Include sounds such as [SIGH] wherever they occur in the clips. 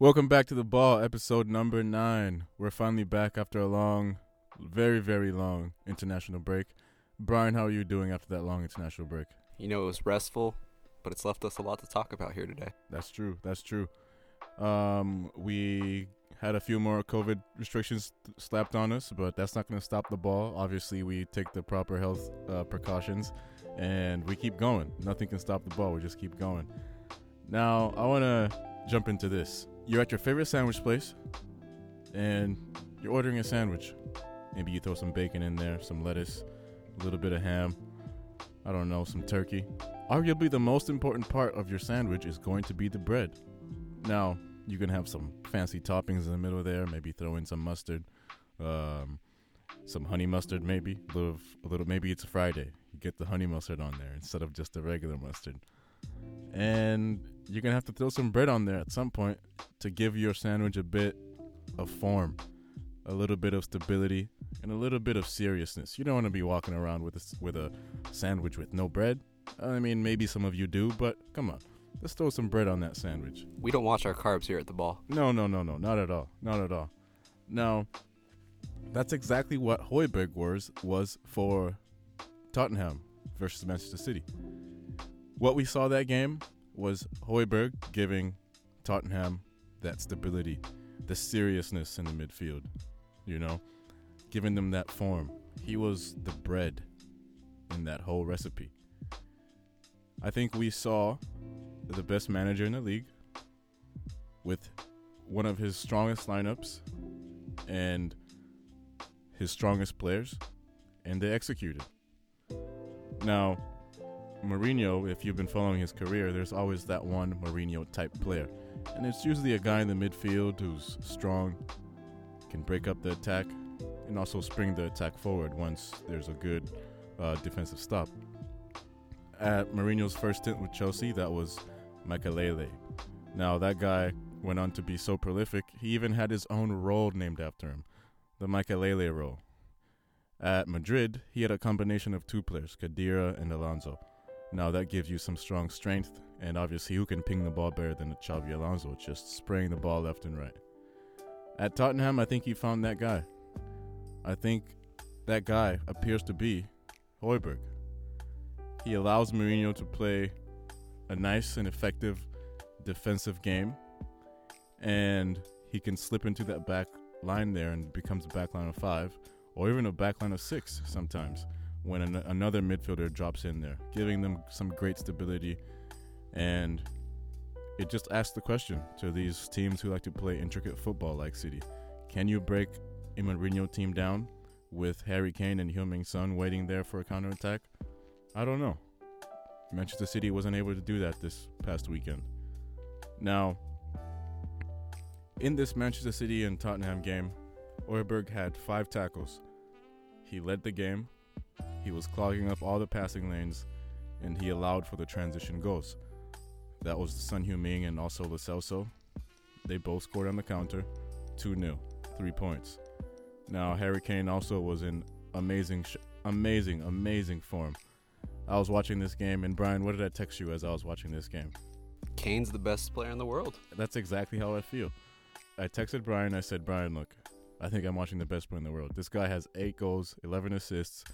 Welcome back to the ball, episode number nine. We're finally back after a long, very, very long international break. Brian, how are you doing after that long international break? You know, it was restful, but it's left us a lot to talk about here today. That's true. That's true. Um, we had a few more COVID restrictions slapped on us, but that's not going to stop the ball. Obviously, we take the proper health uh, precautions and we keep going. Nothing can stop the ball. We just keep going. Now, I want to jump into this. You're at your favorite sandwich place and you're ordering a sandwich. Maybe you throw some bacon in there, some lettuce, a little bit of ham, I don't know, some turkey. Arguably, the most important part of your sandwich is going to be the bread. Now, you can have some fancy toppings in the middle there. Maybe throw in some mustard, um, some honey mustard, maybe a little, a little. Maybe it's a Friday. You get the honey mustard on there instead of just the regular mustard. And you're gonna have to throw some bread on there at some point to give your sandwich a bit of form, a little bit of stability, and a little bit of seriousness. You don't want to be walking around with a, with a sandwich with no bread. I mean, maybe some of you do, but come on. Let's throw some bread on that sandwich. We don't watch our carbs here at the ball. No, no, no, no, not at all. Not at all. Now, that's exactly what Højbjerg was was for Tottenham versus Manchester City. What we saw that game was Højbjerg giving Tottenham that stability, the seriousness in the midfield, you know, giving them that form. He was the bread in that whole recipe. I think we saw the best manager in the league with one of his strongest lineups and his strongest players, and they executed. Now, Mourinho, if you've been following his career, there's always that one Mourinho type player. And it's usually a guy in the midfield who's strong, can break up the attack, and also spring the attack forward once there's a good uh, defensive stop. At Mourinho's first stint with Chelsea, that was Makelele. Now, that guy went on to be so prolific, he even had his own role named after him, the Makelele role. At Madrid, he had a combination of two players, Khedira and Alonso. Now, that gives you some strong strength, and obviously, who can ping the ball better than Xabi Alonso, just spraying the ball left and right. At Tottenham, I think he found that guy. I think that guy appears to be Højbjerg. He allows Mourinho to play a nice and effective defensive game, and he can slip into that back line there and becomes a back line of five, or even a back line of six sometimes when an- another midfielder drops in there, giving them some great stability. And it just asks the question to these teams who like to play intricate football like City can you break a Mourinho team down with Harry Kane and Heung-Min Son waiting there for a counterattack? I don't know. Manchester City wasn't able to do that this past weekend. Now, in this Manchester City and Tottenham game, Højbjerg had five tackles. He led the game, he was clogging up all the passing lanes, and he allowed for the transition goals. That was Son Heung-min and also Lo Celso. They both scored on the counter, 2 0, three points. Now, Harry Kane also was in amazing, sh- amazing, amazing form. I was watching this game, and Brian, what did I text you as I was watching this game? Kane's the best player in the world. That's exactly how I feel. I texted Brian. I said, Brian, look, I think I'm watching the best player in the world. This guy has eight goals, 11 assists.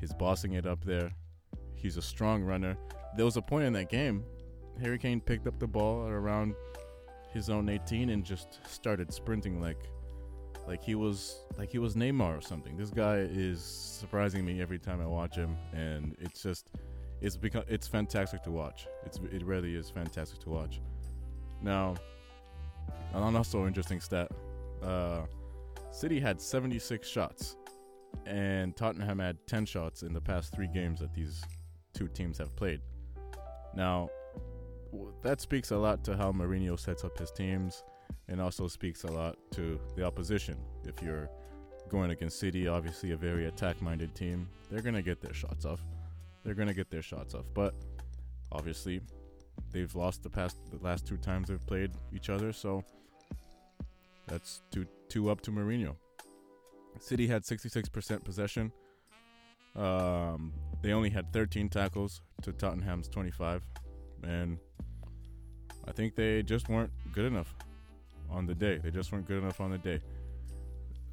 He's bossing it up there. He's a strong runner. There was a point in that game, Harry Kane picked up the ball at around his own 18 and just started sprinting like like he was like he was Neymar or something. This guy is surprising me every time I watch him, and it's just it's become it's fantastic to watch. It's it really is fantastic to watch. Now, and also interesting stat. Uh, City had 76 shots, and Tottenham had 10 shots in the past three games that these two teams have played. Now, that speaks a lot to how Mourinho sets up his teams, and also speaks a lot to the opposition. If you're going against City, obviously a very attack-minded team, they're gonna get their shots off. They're gonna get their shots off, but obviously they've lost the past the last two times they've played each other, so that's two two up to Mourinho. City had 66% possession. Um, they only had 13 tackles to Tottenham's 25, and I think they just weren't good enough. on the day. They just weren't good enough on the day.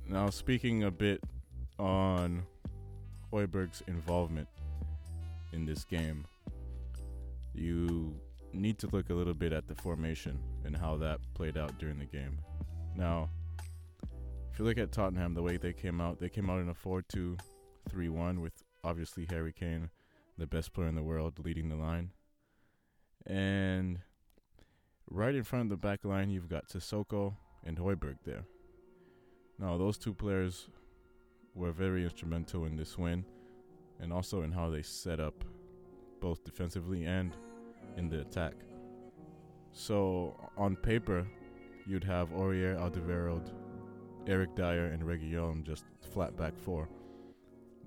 Now, speaking a bit on Højbjerg's involvement in this game, you need to look a little bit at the formation and how that played out during the game. Now, if you look at Tottenham, the way they came out, they came out in a 4 2 3 1 with obviously Harry Kane, the best player in the world, leading the line. And right in front of the back line, you've got Sissoko and Højbjerg there. Now, those two players were very instrumental in this win and also in how they set up both defensively and in the attack. So, on paper, you'd have Aurier, Alderweireld, Eric Dier, and Reguilon just flat back four.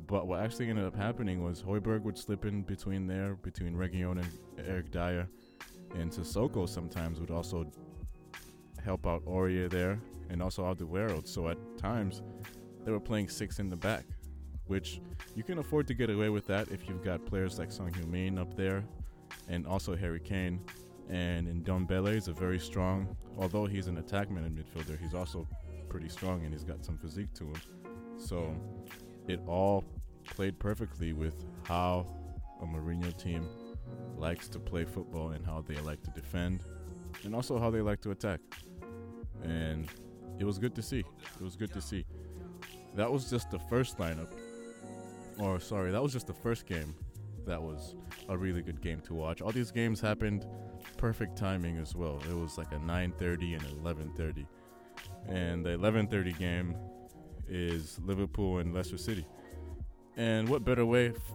But what actually ended up happening was Højbjerg would slip in between there, between Reguilon and Eric Dier, and Sissoko sometimes would also help out Aurier there, and also Alderweireld. So at times, they were playing six in the back, which you can afford to get away with that if you've got players like Son Heung-min up there, and also Harry Kane. And Ndombele is a very strong, although he's an attackman and midfielder, he's also pretty strong and he's got some physique to him. So it all played perfectly with how a Mourinho team likes to play football and how they like to defend and also how they like to attack. And it was good to see. It was good to see. That was just the first lineup. Or sorry, that was just the first game that was a really good game to watch. All these games happened perfect timing as well. It was like a 9:30 and 11:30. And the 11:30 game is Liverpool and Leicester City. And what better way f-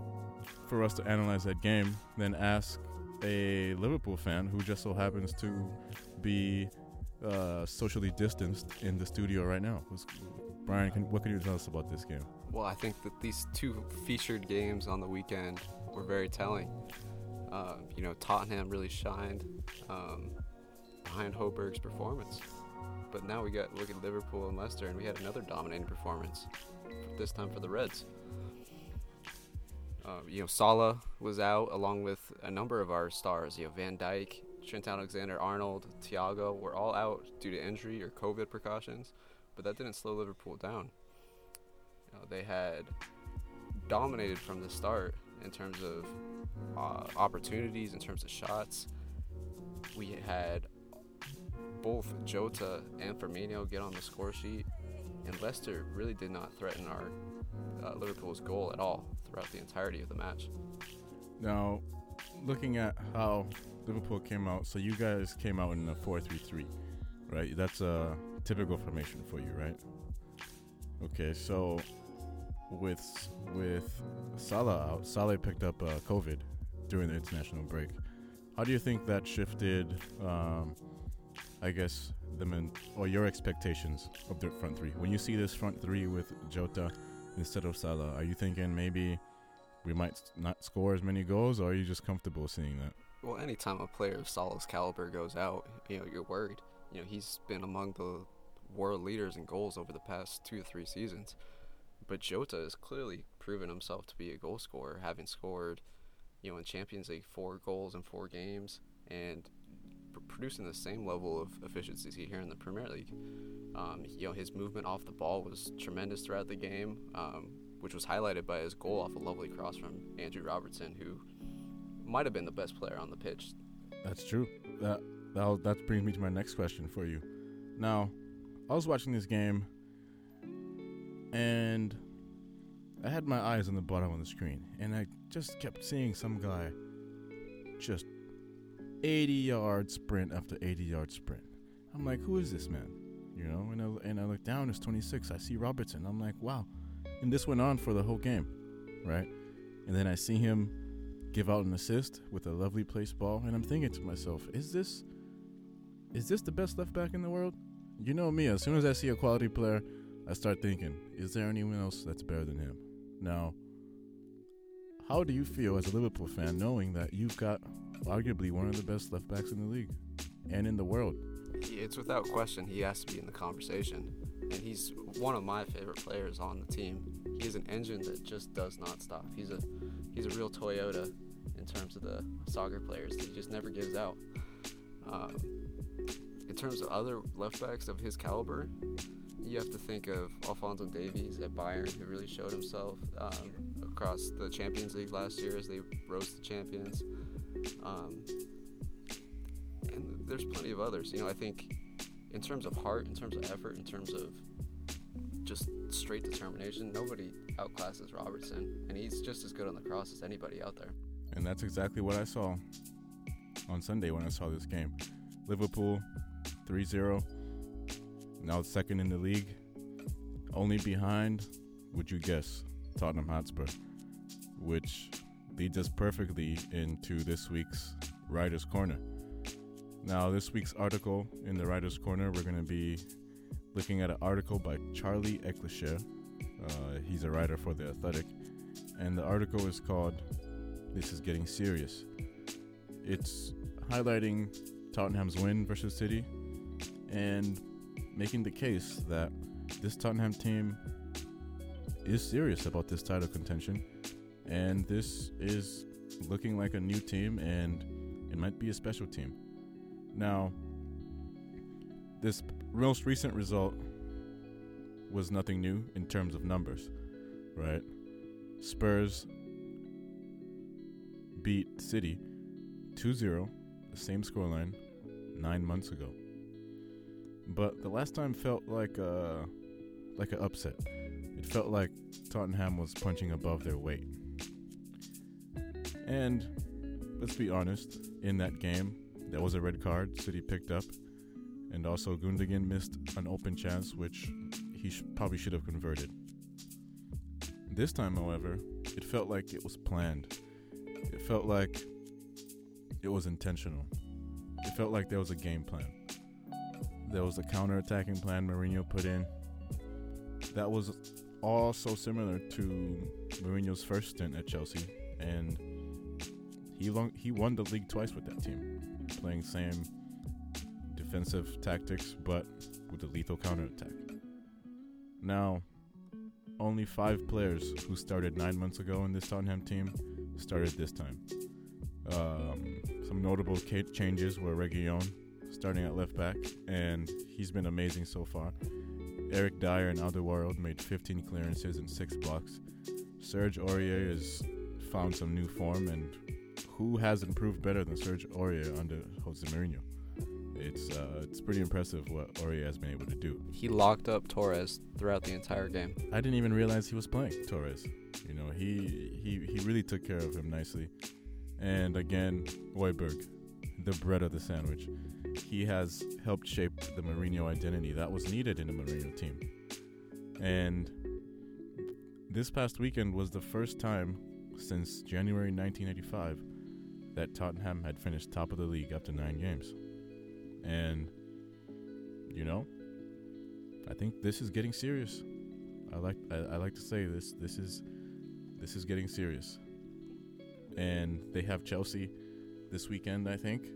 for us to analyze that game than ask a Liverpool fan who just so happens to be uh, socially distanced in the studio right now. Brian, can, what can you tell us about this game? Well, I think that these two featured games on the weekend were very telling. Uh, you know, Tottenham really shined um, behind Højbjerg's performance. But now we got look at Liverpool and Leicester, and we had another dominating performance. This time for the Reds. Uh, you know, Salah was out along with a number of our stars. You know, Van Dijk, Trent Alexander-Arnold, Thiago were all out due to injury or COVID precautions, but that didn't slow Liverpool down. You know, they had dominated from the start in terms of uh, opportunities, in terms of shots. We had both Jota and Firmino get on the score sheet, and Leicester really did not threaten our uh, Liverpool's goal at all throughout the entirety of the match. Now, looking at how Liverpool came out, so you guys came out in a 4 3 3, right? That's a typical formation for you, right? Okay, so with with Salah out, Salah picked up uh, COVID during the international break. How do you think that shifted, um, I guess, the men, or your expectations of the front three? When you see this front three with Jota instead of Salah, are you thinking maybe we might not score as many goals, or are you just comfortable seeing that? Well, anytime a player of Salah's caliber goes out, you know, you're worried. You know, he's been among the world leaders in goals over the past two to three seasons. But Jota has clearly proven himself to be a goal scorer, having scored, you know, in Champions League four goals in four games and pr- producing the same level of efficiency here in the Premier League. Um, you know, his movement off the ball was tremendous throughout the game, um, which was highlighted by his goal off a lovely cross from Andrew Robertson, who might have been the best player on the pitch. That's true. That that that brings me to my next question for you. Now, I was watching this game, and I had my eyes on the bottom of the screen, and I just kept seeing some guy 80 yard sprint after 80 yard sprint. I'm like, who is this man? You know, and I, and I look down, it's 26. I see Robertson. I'm like, wow. And this went on for the whole game, right? And then I see him give out an assist with a lovely place ball, and I'm thinking to myself, is this is this the best left back in the world? You know me, as soon as I see a quality player, I start thinking, is there anyone else that's better than him? Now, how do you feel as a Liverpool fan knowing that you've got arguably one of the best left backs in the league and in the world? It's without question he has to be in the conversation, and he's one of my favorite players on the team. He is an engine that just does not stop. He's a he's a real Toyota in terms of the soccer players. He just never gives out. Um, in terms of other left backs of his caliber, you have to think of Alphonso Davies at Bayern, who really showed himself um, across the Champions League last year as they rose to champions. Um, and there's plenty of others. You know, I think in terms of heart, in terms of effort, in terms of just straight determination, nobody outclasses Robertson, and he's just as good on the cross as anybody out there. And that's exactly what I saw on Sunday when I saw this game. Liverpool 3 0. Now second in the league. Only behind, would you guess, Tottenham Hotspur, which leads us perfectly into this week's Writer's Corner. Now, this week's article in the Writer's Corner, we're going to be looking at an article by Charlie Eccleshare. Uh, he's a writer for The Athletic, and the article is called This is Getting Serious. It's highlighting Tottenham's win versus City and making the case that this Tottenham team is serious about this title contention, and this is looking like a new team, and it might be a special team. Now, this most recent result was nothing new in terms of numbers, right? Spurs beat City 2 0, the same scoreline, nine months ago. But the last time felt like a, like an upset. It felt like Tottenham was punching above their weight. And let's be honest, in that game, there was a red card City picked up, and also Gundogan missed an open chance, which he sh- probably should have converted. This time, however, it felt like it was planned. It felt like it was intentional. It felt like there was a game plan. There was a counter-attacking plan Mourinho put in. That was all so similar to Mourinho's first stint at Chelsea, and he long, he won the league twice with that team, playing same defensive tactics but with a lethal counterattack. Now, only five players who started nine months ago in this Tottenham team started this time. Um, some notable changes were Reguilon starting at left back, and he's been amazing so far. Eric Dier and Alderweireld made 15 clearances and six blocks. Serge Aurier has found some new form, and who has improved better than Serge Aurier under Jose Mourinho? It's uh, it's pretty impressive what Aurier has been able to do. He locked up Torres throughout the entire game. I didn't even realize he was playing Torres. You know, he he he really took care of him nicely. And again, Højbjerg, the bread of the sandwich. He has helped shape the Mourinho identity that was needed in the Mourinho team. And this past weekend was the first time since January 1985 that Tottenham had finished top of the league after nine games. And, you know, I think this is getting serious. I like I, I like to say this this is this is getting serious. And they have Chelsea this weekend, I think.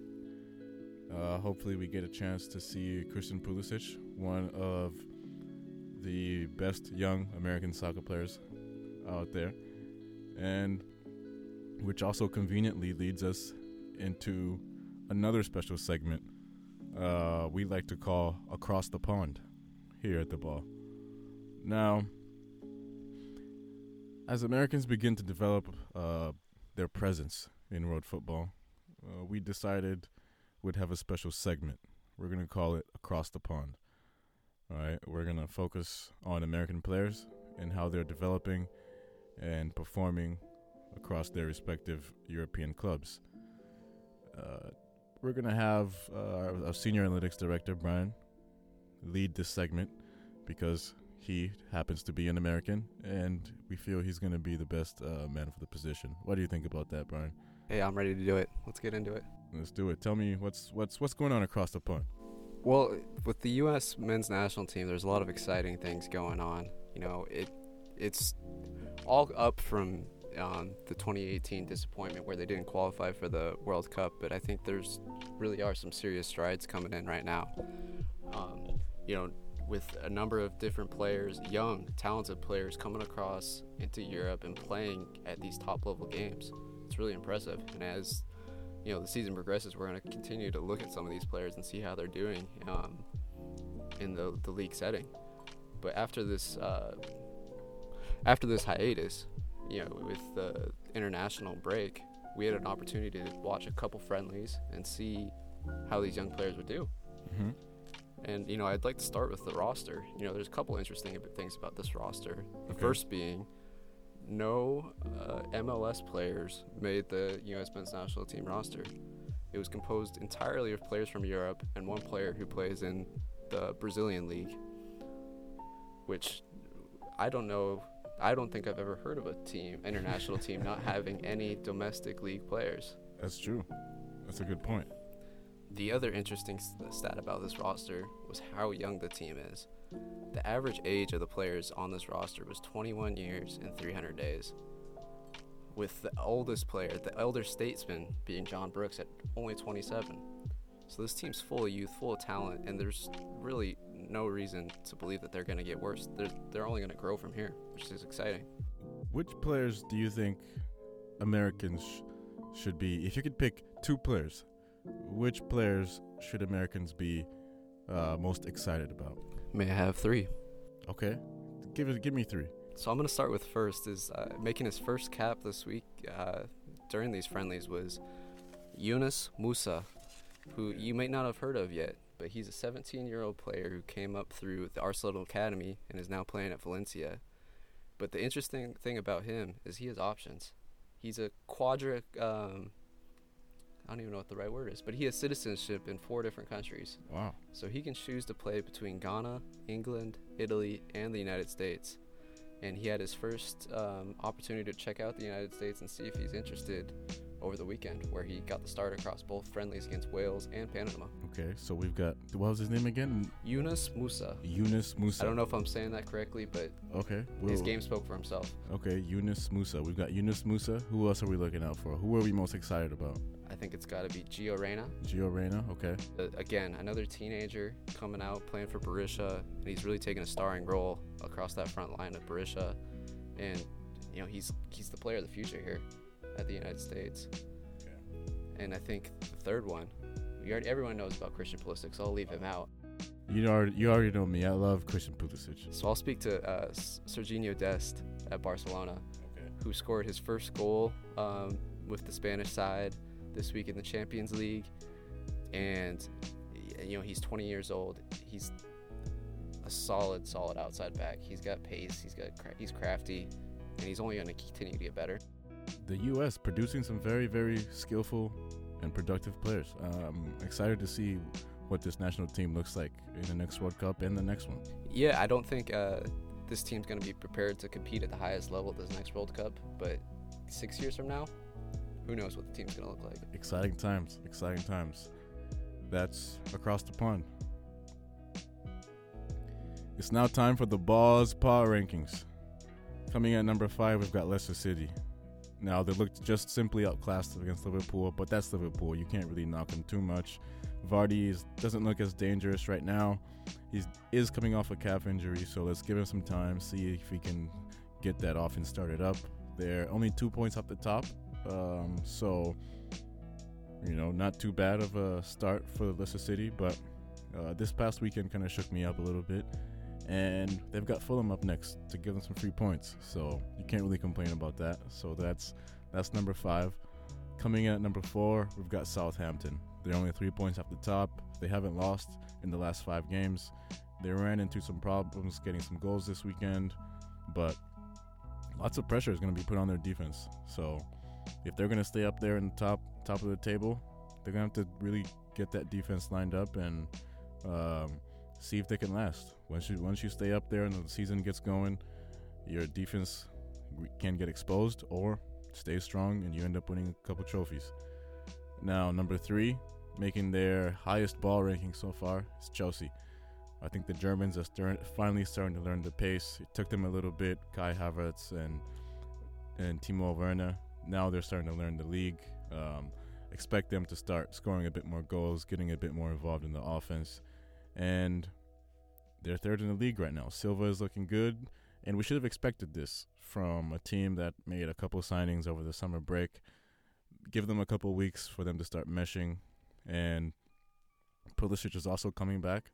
Uh, hopefully, we get a chance to see Christian Pulisic, one of the best young American soccer players out there, and which also conveniently leads us into another special segment uh, we like to call Across the Pond here at the ball. Now, as Americans begin to develop uh, their presence in world football, uh, we decided we'd have a special segment. We're going to call it Across the Pond. All right, we're going to focus on American players and how they're developing and performing across their respective European clubs. Uh, we're going to have uh, our senior analytics director, Brian, lead this segment because he happens to be an American, and we feel he's going to be the best uh, man for the position. What do you think about that, Brian? Hey, I'm ready to do it. Let's get into it. Let's do it. Tell me what's what's what's going on across the pond. Well, with the U.S. men's national team, there's a lot of exciting things going on. You know, it it's all up from um, the 2018 disappointment where they didn't qualify for the World Cup, but I think there's really are some serious strides coming in right now. Um, you know, with a number of different players, young, talented players coming across into Europe and playing at these top level games. It's really impressive. And as you know the season progresses, we're going to continue to look at some of these players and see how they're doing um, in the the league setting. But after this uh, after this hiatus, you know, with the international break, we had an opportunity to watch a couple friendlies and see how these young players would do. Mm-hmm. And you know, I'd like to start with the roster. You know, there's a couple interesting things about this roster. The Okay. first being, no uh, MLS players made the U.S. men's national team roster. It was composed entirely of players from Europe and one player who plays in the Brazilian league, which I don't know. I don't think I've ever heard of a team, international team, not [LAUGHS] having any domestic league players. That's true. That's a good point. The other interesting stat about this roster was how young the team is. The average age of the players on this roster was 21 years and 300 days, with the oldest player, the elder statesman, being John Brooks at only 27. So this team's full of youth, full of talent, and there's really no reason to believe that they're going to get worse. They're, they're only going to grow from here, which is exciting. Which players do you think Americans sh- should be? If you could pick two players, which players should Americans be uh, most excited about? May I have three? Okay, give it. Give me three. So I'm going to start with first is uh, making his first cap this week uh, during these friendlies was Yunus Musah, who you may not have heard of yet, but he's a 17-year-old player who came up through the Arsenal Academy and is now playing at Valencia. But the interesting thing about him is he has options. He's a quadric Um, I don't even know what the right word is, but he has citizenship in four different countries. Wow. So he can choose to play between Ghana, England, Italy, and the United States. And he had his first um, opportunity to check out the United States and see if he's interested over the weekend, where he got the start across both friendlies against Wales and Panama. Okay, so we've got what was his name again? Yunus Musah. Yunus Musah. I don't know if I'm saying that correctly, but Okay. his we'll- game spoke for himself. Okay, Yunus Musah. We've got Yunus Musah. Who else are we looking out for? Who are we most excited about? I think it's got to be Gio Reyna. Gio Reyna. Okay. Uh, again, another teenager coming out playing for Borussia, and he's really taking a starring role across that front line of Borussia, and you know he's he's the player of the future here at the United States. And I think the third one, we already, everyone knows about Christian Pulisic, so I'll leave him out. You already you already know me. I love Christian Pulisic. So I'll speak to uh, Serginho Dest at Barcelona, Okay. who scored his first goal um, with the Spanish side this week in the Champions League, and you know he's 20 years old. He's a solid, solid outside back. He's got pace. He's got cra- he's crafty, and he's only going to continue to get better. The U.S. producing some very very skillful and productive players. I'm excited to see what this national team looks like in the next World Cup and the next one. Yeah, I don't think uh, this team's going to be prepared to compete at the highest level at this next World Cup, but six years from now, who knows what the team's going to look like. Exciting times. Exciting times. That's across the pond. It's now time for the Balls Power Rankings. Coming at number five, we've got Leicester City. Now they looked just simply outclassed against Liverpool, but that's Liverpool. You can't really knock them too much. Vardy is, doesn't look as dangerous right now. He is coming off a calf injury, so let's give him some time, see if he can get that offense started up. They're only two points off the top, um, so you know, not too bad of a start for Leicester City, but uh, this past weekend kind of shook me up a little bit. And they've got Fulham up next to give them some free points, so you can't really complain about that. So that's that's number five. Coming in at number four, we've got Southampton. They're only three points off the top. They haven't lost in the last five games. They ran into some problems getting some goals this weekend, but lots of pressure is going to be put on their defense. So if they're going to stay up there in the top top of the table, they're going to have to really get that defense lined up and um, see if they can last. Once you once you stay up there and the season gets going, your defense can get exposed or stay strong and you end up winning a couple trophies. Now, number three, making their highest ball ranking so far is Chelsea. I think the Germans are finally starting to learn the pace. It took them a little bit, Kai Havertz and and Timo Werner. Now they're starting to learn the league. Um, expect them to start scoring a bit more goals, getting a bit more involved in the offense, and they're third in the league right now. Silva is looking good, and we should have expected this from a team that made a couple signings over the summer break. give them a couple weeks for them to start meshing, and Pulisic is also coming back.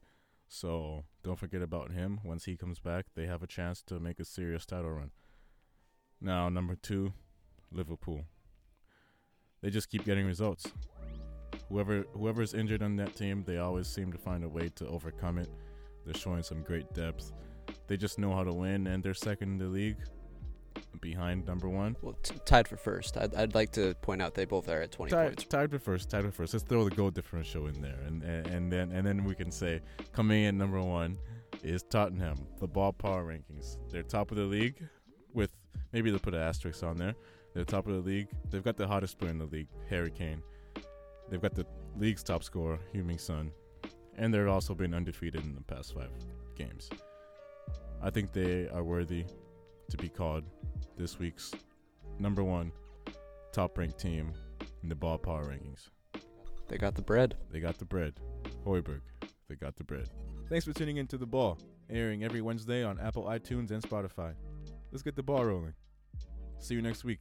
So don't forget about him. Once he comes back, they have a chance to make a serious title run. Now, number two, Liverpool. They just keep getting results. Whoever whoever's injured on that team, they always seem to find a way to overcome it. They're showing some great depth. They just know how to win, and they're second in the league, behind number one. Well, t- tied for first. I'd, I'd like to point out they both are at 20 tied, points. tied for first, tied for first. Let's throw the goal differential in there, and, and and then and then we can say coming in number one is Tottenham. The ball power rankings, they're top of the league, with maybe they'll put an asterisk on there. They're top of the league. They've got the hottest player in the league, Harry Kane. They've got the league's top scorer, Heung-min Son, and they've also been undefeated in the past five games. I think they are worthy to be called this week's number one top ranked team in the ball power rankings. They got the bread. They got the bread. Højbjerg, they got the bread. Thanks for tuning into The Ball, airing every Wednesday on Apple iTunes and Spotify. Let's get the ball rolling. See you next week.